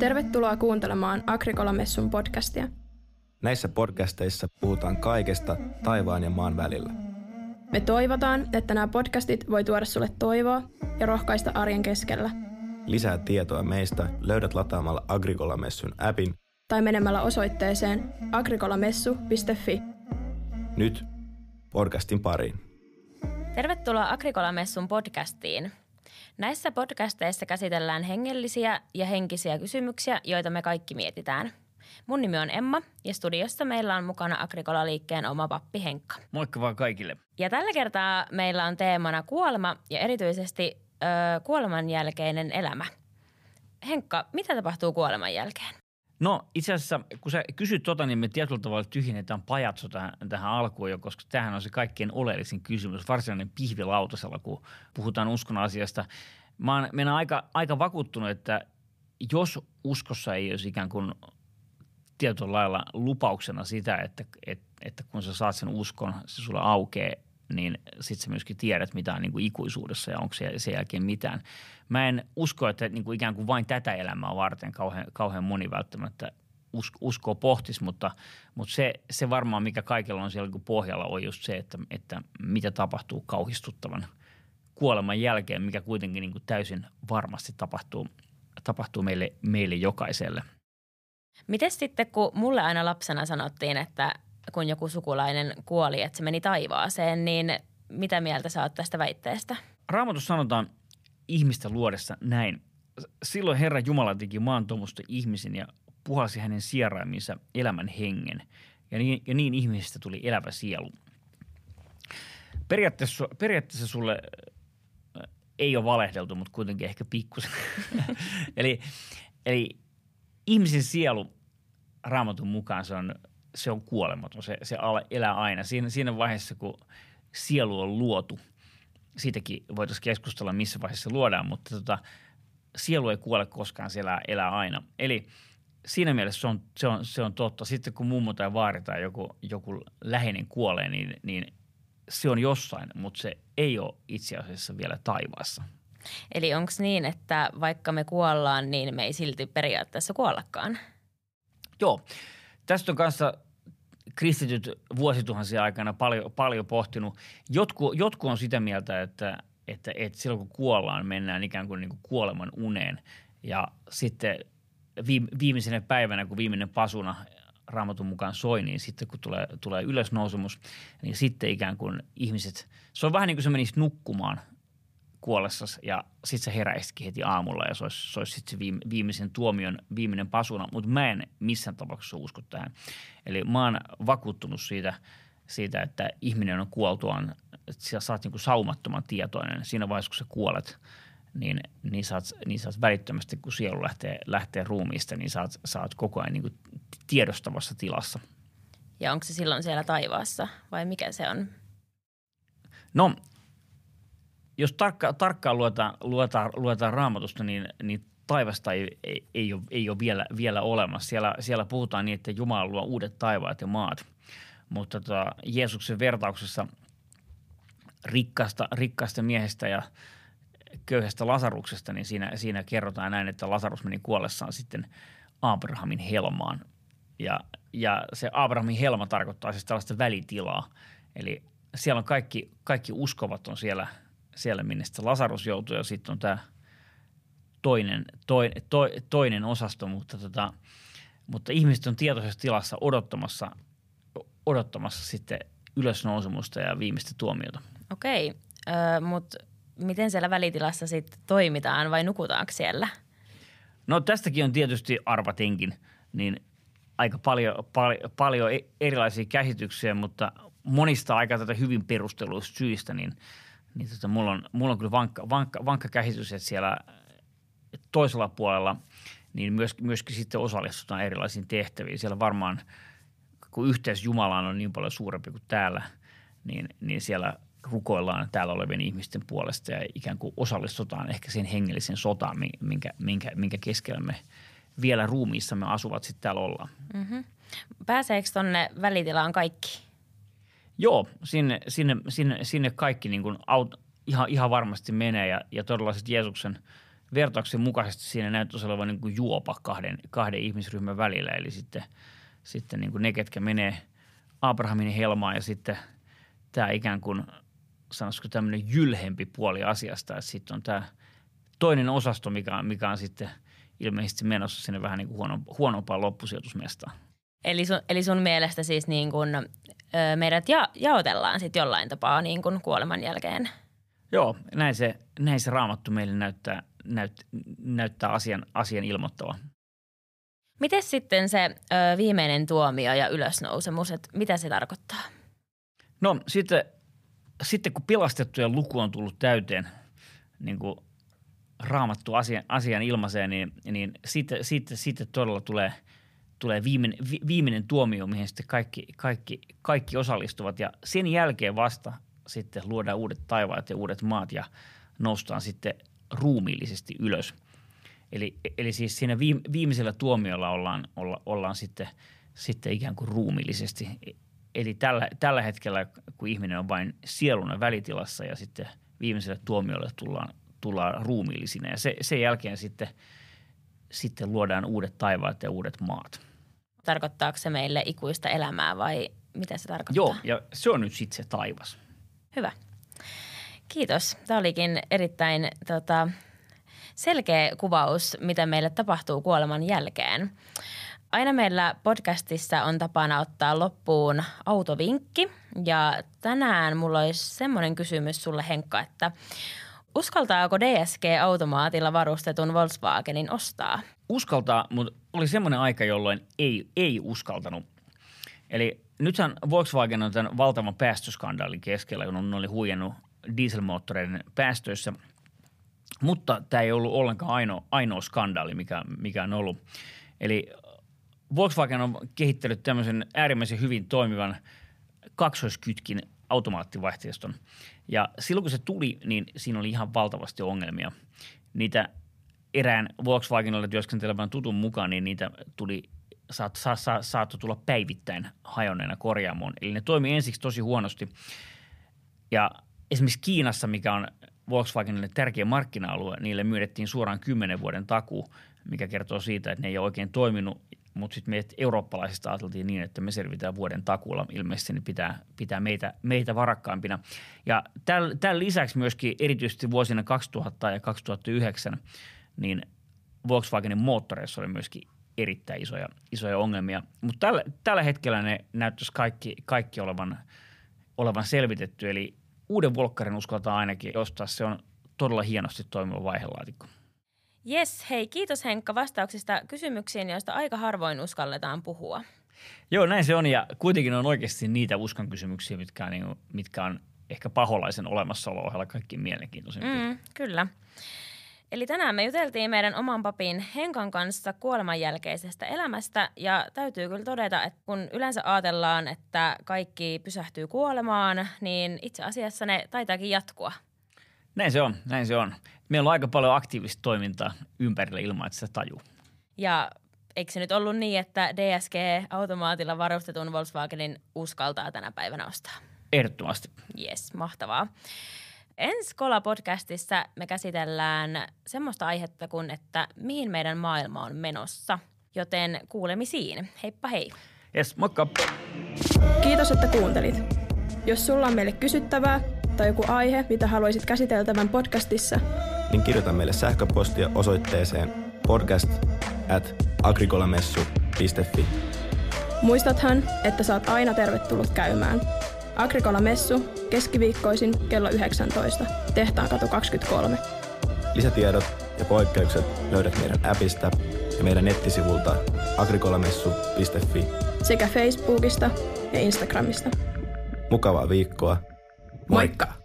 Tervetuloa kuuntelemaan Agrikola-messun podcastia. Näissä podcasteissa puhutaan kaikesta taivaan ja maan välillä. Me toivotaan, että nämä podcastit voi tuoda sulle toivoa ja rohkaista arjen keskellä. Lisää tietoa meistä löydät lataamalla Agrikola-messun appin tai menemällä osoitteeseen agrikolamessu.fi. Nyt podcastin pariin. Tervetuloa Agrikola-messun podcastiin. Näissä podcasteissa käsitellään hengellisiä ja henkisiä kysymyksiä, joita me kaikki mietitään. Mun nimi on Emma ja studiossa meillä on mukana Agrikola-liikkeen oma pappi Henkka. Moikka vaan kaikille. Ja tällä kertaa meillä on teemana kuolema ja erityisesti ö, kuoleman jälkeinen elämä. Henkka, mitä tapahtuu kuoleman jälkeen? No itse asiassa, kun sä kysyt tota, niin me tietyllä tavalla tyhjennetään pajatso tähän, tähän alkuun jo, koska tämähän on se kaikkein oleellisin kysymys, varsinainen pihvilautasella, kun puhutaan uskon asiasta. Mä oon, oon aika, aika vakuuttunut, että jos uskossa ei olisi ikään kuin tietyllä lailla lupauksena sitä, että, että, että kun sä saat sen uskon, se sulle aukeaa, niin sitten sä myöskin tiedät, mitä on niin kuin ikuisuudessa ja onko se sen jälkeen mitään. Mä en usko, että niin kuin ikään kuin vain tätä elämää varten kauhean, kauhean moni välttämättä uskoo pohtis, mutta, mutta se, se varmaan, mikä kaikilla on siellä niin pohjalla, on just se, että, että mitä tapahtuu kauhistuttavan kuoleman jälkeen, mikä kuitenkin niin kuin täysin varmasti tapahtuu, tapahtuu meille, meille jokaiselle. Miten sitten, kun mulle aina lapsena sanottiin, että kun joku sukulainen kuoli, että se meni taivaaseen, niin mitä mieltä sä oot tästä väitteestä? Raamatus sanotaan ihmistä luodessa näin. Silloin Herra Jumala teki maan tuommoista ihmisen ja puhalsi hänen sieraiminsa elämän hengen. Ja niin, ja niin ihmisestä tuli elävä sielu. Periaatteessa, periaatteessa sulle äh, ei ole valehdeltu, mutta kuitenkin ehkä pikkusen. eli, eli ihmisen sielu raamatun mukaan se on, se on kuolematon. Se, se elää aina. Siinä, siinä vaiheessa, kun sielu on luotu – siitäkin voitaisiin keskustella, missä vaiheessa se luodaan, mutta tota, sielu ei kuole koskaan, se elää, elää aina. Eli siinä mielessä se on, se on, se on totta. Sitten kun mummo tai vaari tai joku, joku läheinen kuolee, niin, niin se on jossain, mutta se ei ole itse asiassa vielä taivaassa. Eli onko niin, että vaikka me kuollaan, niin me ei silti periaatteessa kuollakaan? Joo. Tästä on kanssa kristityt vuosituhansia aikana paljon, paljon pohtinut. Jotku, jotku on sitä mieltä, että, että, että silloin kun kuollaan, mennään ikään kuin, niin kuin kuoleman uneen. Ja sitten viimeisenä päivänä, kun viimeinen pasuna raamatun mukaan soi, niin sitten kun tulee, tulee ylösnousemus, niin sitten ikään kuin ihmiset, se on vähän niin kuin se menisi nukkumaan kuollessas ja sitten sä heräisitkin heti aamulla ja se olisi, se olisi sitten se viimeisen tuomion viimeinen pasuna, mutta mä en missään tapauksessa usko tähän. Eli mä oon vakuuttunut siitä, siitä että ihminen on kuoltuaan, että sä saat niinku saumattoman tietoinen. Siinä vaiheessa, kun sä kuolet, niin, niin, saat, niin saat välittömästi, kun sielu lähtee, lähtee ruumiista, niin saat, saat koko ajan niinku tiedostavassa tilassa. Ja onko se silloin siellä taivaassa vai mikä se on? No jos tarkka, tarkkaan luetaan, luetaan, luetaan raamatusta, niin, niin taivasta ei, ei, ei, ole, ei ole vielä, vielä olemassa. Siellä, siellä puhutaan niin, että Jumala luo uudet taivaat ja maat. Mutta tota, Jeesuksen vertauksessa rikkaasta, rikkaasta miehestä ja köyhästä Lasaruksesta, niin siinä, siinä kerrotaan näin, että Lasarus meni kuollessaan sitten Abrahamin helmaan. Ja, ja se Abrahamin helma tarkoittaa siis tällaista välitilaa. Eli siellä on kaikki, kaikki uskovat on siellä – siellä, minne sitten Lasarus joutui ja sitten on tämä toinen, toi, toi, toinen osasto, mutta, tota, mutta ihmiset on tietoisessa tilassa odottamassa, odottamassa sitten ylösnousemusta ja viimeistä tuomiota. Okei, äh, mutta miten siellä välitilassa sitten toimitaan vai nukutaanko siellä? No tästäkin on tietysti arvatinkin, niin aika paljon, paljon, paljon e-, erilaisia käsityksiä, mutta monista aika tätä hyvin perusteluista syistä, niin – niin tota, mulla, on, mulla on kyllä vankka, vankka, vankka käsitys, että siellä toisella puolella niin myös, myöskin sitten osallistutaan erilaisiin tehtäviin. Siellä varmaan, kun yhteys Jumalaan on niin paljon suurempi kuin täällä, niin, niin siellä rukoillaan täällä olevien ihmisten puolesta ja ikään kuin osallistutaan ehkä siihen hengellisen sotaan, minkä, minkä, minkä keskellä me vielä ruumiissamme asuvat sitten täällä ollaan. Mm-hmm. Pääseekö tuonne välitilaan kaikki? Joo, sinne, sinne, sinne, sinne kaikki niin kuin aut, ihan, ihan varmasti menee ja, ja todella sitten Jeesuksen vertauksen mukaisesti siinä näyttäisi olevan niin kuin juopa kahden, kahden ihmisryhmän välillä. Eli sitten, sitten niin kuin ne, ketkä menee Abrahamin helmaan ja sitten tämä ikään kuin, sanoisiko tämmöinen jylhempi puoli asiasta. Että sitten on tämä toinen osasto, mikä, mikä on sitten ilmeisesti menossa sinne vähän niin kuin huono, huonompaan loppusijoitusmestaan. Eli sun, eli sun mielestä siis niin kun, ö, meidät ja, jaotellaan sitten jollain tapaa niin kun kuoleman jälkeen? Joo, näin se, näin se raamattu meille näyttää, näyt, näyttää asian, asian ilmoittava. Miten sitten se ö, viimeinen tuomio ja ylösnousemus, että mitä se tarkoittaa? No sitten, sitten kun pilastettujen luku on tullut täyteen, niin kuin raamattu asian, asian ilmaiseen, niin, niin sitten, sitten, sitten todella tulee, tulee viimeinen, vi, viimeinen tuomio, mihin sitten kaikki, kaikki, kaikki osallistuvat. Ja sen jälkeen vasta sitten luodaan uudet taivaat ja uudet maat ja noustaan sitten ruumiillisesti ylös. Eli, eli siis siinä viimeisellä tuomiolla ollaan, olla, ollaan sitten, sitten ikään kuin ruumiillisesti. Eli tällä, tällä hetkellä, kun ihminen on vain sieluna välitilassa ja sitten viimeiselle tuomiolle tullaan, tullaan ruumiillisina ja se, sen jälkeen sitten, sitten luodaan uudet taivaat ja uudet maat. Tarkoittaako se meille ikuista elämää vai mitä se tarkoittaa? Joo, ja se on nyt sitten se taivas. Hyvä. Kiitos. Tämä olikin erittäin tota, selkeä kuvaus, mitä meille tapahtuu kuoleman jälkeen. Aina meillä podcastissa on tapana ottaa loppuun autovinkki ja tänään mulla olisi semmoinen kysymys sulle Henkka, että uskaltaako DSG-automaatilla varustetun Volkswagenin ostaa? Uskaltaa, mutta oli semmoinen aika, jolloin ei, ei uskaltanut. Eli nythän Volkswagen on tämän valtavan päästöskandaalin keskellä, kun ne oli huijannut dieselmoottoreiden päästöissä. Mutta tämä ei ollut ollenkaan ainoa, ainoa skandaali, mikä, mikä on ollut. Eli Volkswagen on kehittänyt tämmöisen äärimmäisen hyvin toimivan kaksoiskytkin automaattivaihteiston. Ja silloin kun se tuli, niin siinä oli ihan valtavasti ongelmia. Niitä erään Volkswagenilla työskentelevän tutun mukaan, niin niitä tuli saat, sa, sa, saattoi tulla päivittäin hajonneena korjaamoon. Eli ne toimi ensiksi tosi huonosti. Ja esimerkiksi Kiinassa, mikä on Volkswagenille tärkeä markkina-alue, niille myydettiin suoraan 10 vuoden takuu, mikä kertoo siitä, että ne ei ole oikein toiminut. Mutta sitten meidät eurooppalaisista ajateltiin niin, että me selvitään vuoden takuulla. Ilmeisesti ne pitää, pitää meitä, meitä varakkaampina. Ja tämän lisäksi myöskin erityisesti vuosina 2000 ja 2009, niin Volkswagenin moottoreissa oli myöskin erittäin isoja, isoja ongelmia. Mutta tällä, tällä hetkellä ne näyttäisi kaikki, kaikki olevan, olevan selvitetty. Eli uuden Volkkarin uskaltaa ainakin ostaa. Se on todella hienosti toimiva vaihelaatikko. Yes, hei kiitos Henkka vastauksista kysymyksiin, joista aika harvoin uskalletaan puhua. Joo, näin se on ja kuitenkin on oikeasti niitä uskon kysymyksiä, mitkä on, niin, mitkä on ehkä paholaisen olemassaolo ohella kaikkiin mielenkiintoisimpia. Mm, kyllä. Eli tänään me juteltiin meidän oman papin Henkan kanssa kuoleman jälkeisestä elämästä ja täytyy kyllä todeta, että kun yleensä ajatellaan, että kaikki pysähtyy kuolemaan, niin itse asiassa ne taitaakin jatkua. Näin se on, näin se on. Meillä on aika paljon aktiivista toimintaa ympärillä ilman, että se tajuu. Ja eikö se nyt ollut niin, että DSG-automaatilla varustetun Volkswagenin uskaltaa tänä päivänä ostaa? Ehdottomasti. Yes, mahtavaa. Ensi Kola-podcastissa me käsitellään semmoista aihetta kuin, että mihin meidän maailma on menossa. Joten kuulemisiin. Heippa hei. Yes, moikka. Kiitos, että kuuntelit. Jos sulla on meille kysyttävää tai joku aihe, mitä haluaisit käsiteltävän podcastissa, niin kirjoita meille sähköpostia osoitteeseen podcast at agrikolamessu.fi. Muistathan, että saat aina tervetullut käymään – Agrikola Messu keskiviikkoisin kello 19, tehtaan katu 23. Lisätiedot ja poikkeukset löydät meidän appista ja meidän nettisivulta agrikolamessu.fi sekä Facebookista ja Instagramista. Mukavaa viikkoa. Moikka! Moikka.